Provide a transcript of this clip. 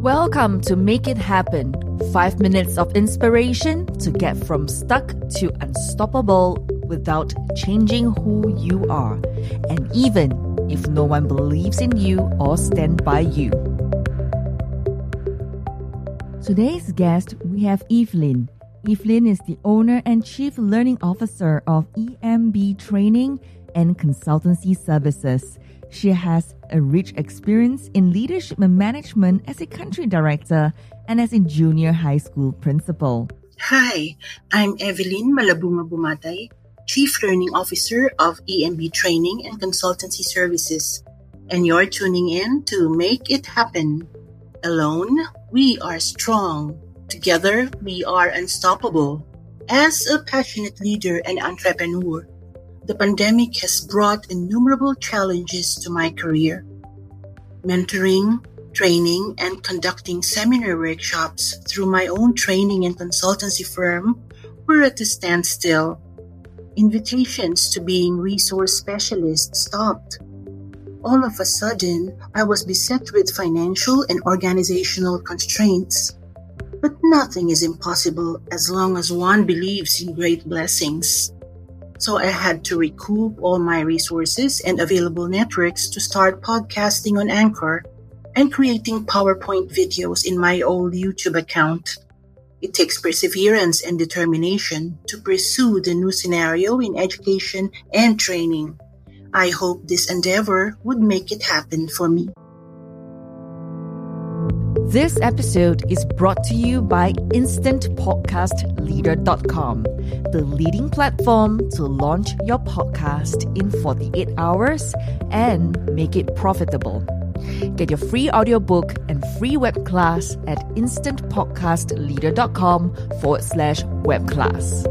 Welcome to Make It Happen. Five minutes of inspiration to get from stuck to unstoppable without changing who you are, and even if no one believes in you or stand by you. Today's guest, we have Evelyn. Evelyn is the owner and chief learning officer of EMB Training and Consultancy Services. She has a rich experience in leadership and management as a country director and as a junior high school principal. Hi, I'm Evelyn Malabunga Bumatay, Chief Learning Officer of EMB Training and Consultancy Services, and you're tuning in to Make It Happen. Alone, we are strong. Together, we are unstoppable. As a passionate leader and entrepreneur, the pandemic has brought innumerable challenges to my career. Mentoring, training, and conducting seminar workshops through my own training and consultancy firm were at a standstill. Invitations to being resource specialist stopped. All of a sudden, I was beset with financial and organizational constraints. But nothing is impossible as long as one believes in great blessings. So I had to recoup all my resources and available networks to start podcasting on Anchor and creating PowerPoint videos in my old YouTube account. It takes perseverance and determination to pursue the new scenario in education and training. I hope this endeavor would make it happen for me. This episode is brought to you by InstantPodcastLeader.com, the leading platform to launch your podcast in 48 hours and make it profitable. Get your free audiobook and free web class at InstantPodcastLeader.com forward slash web class.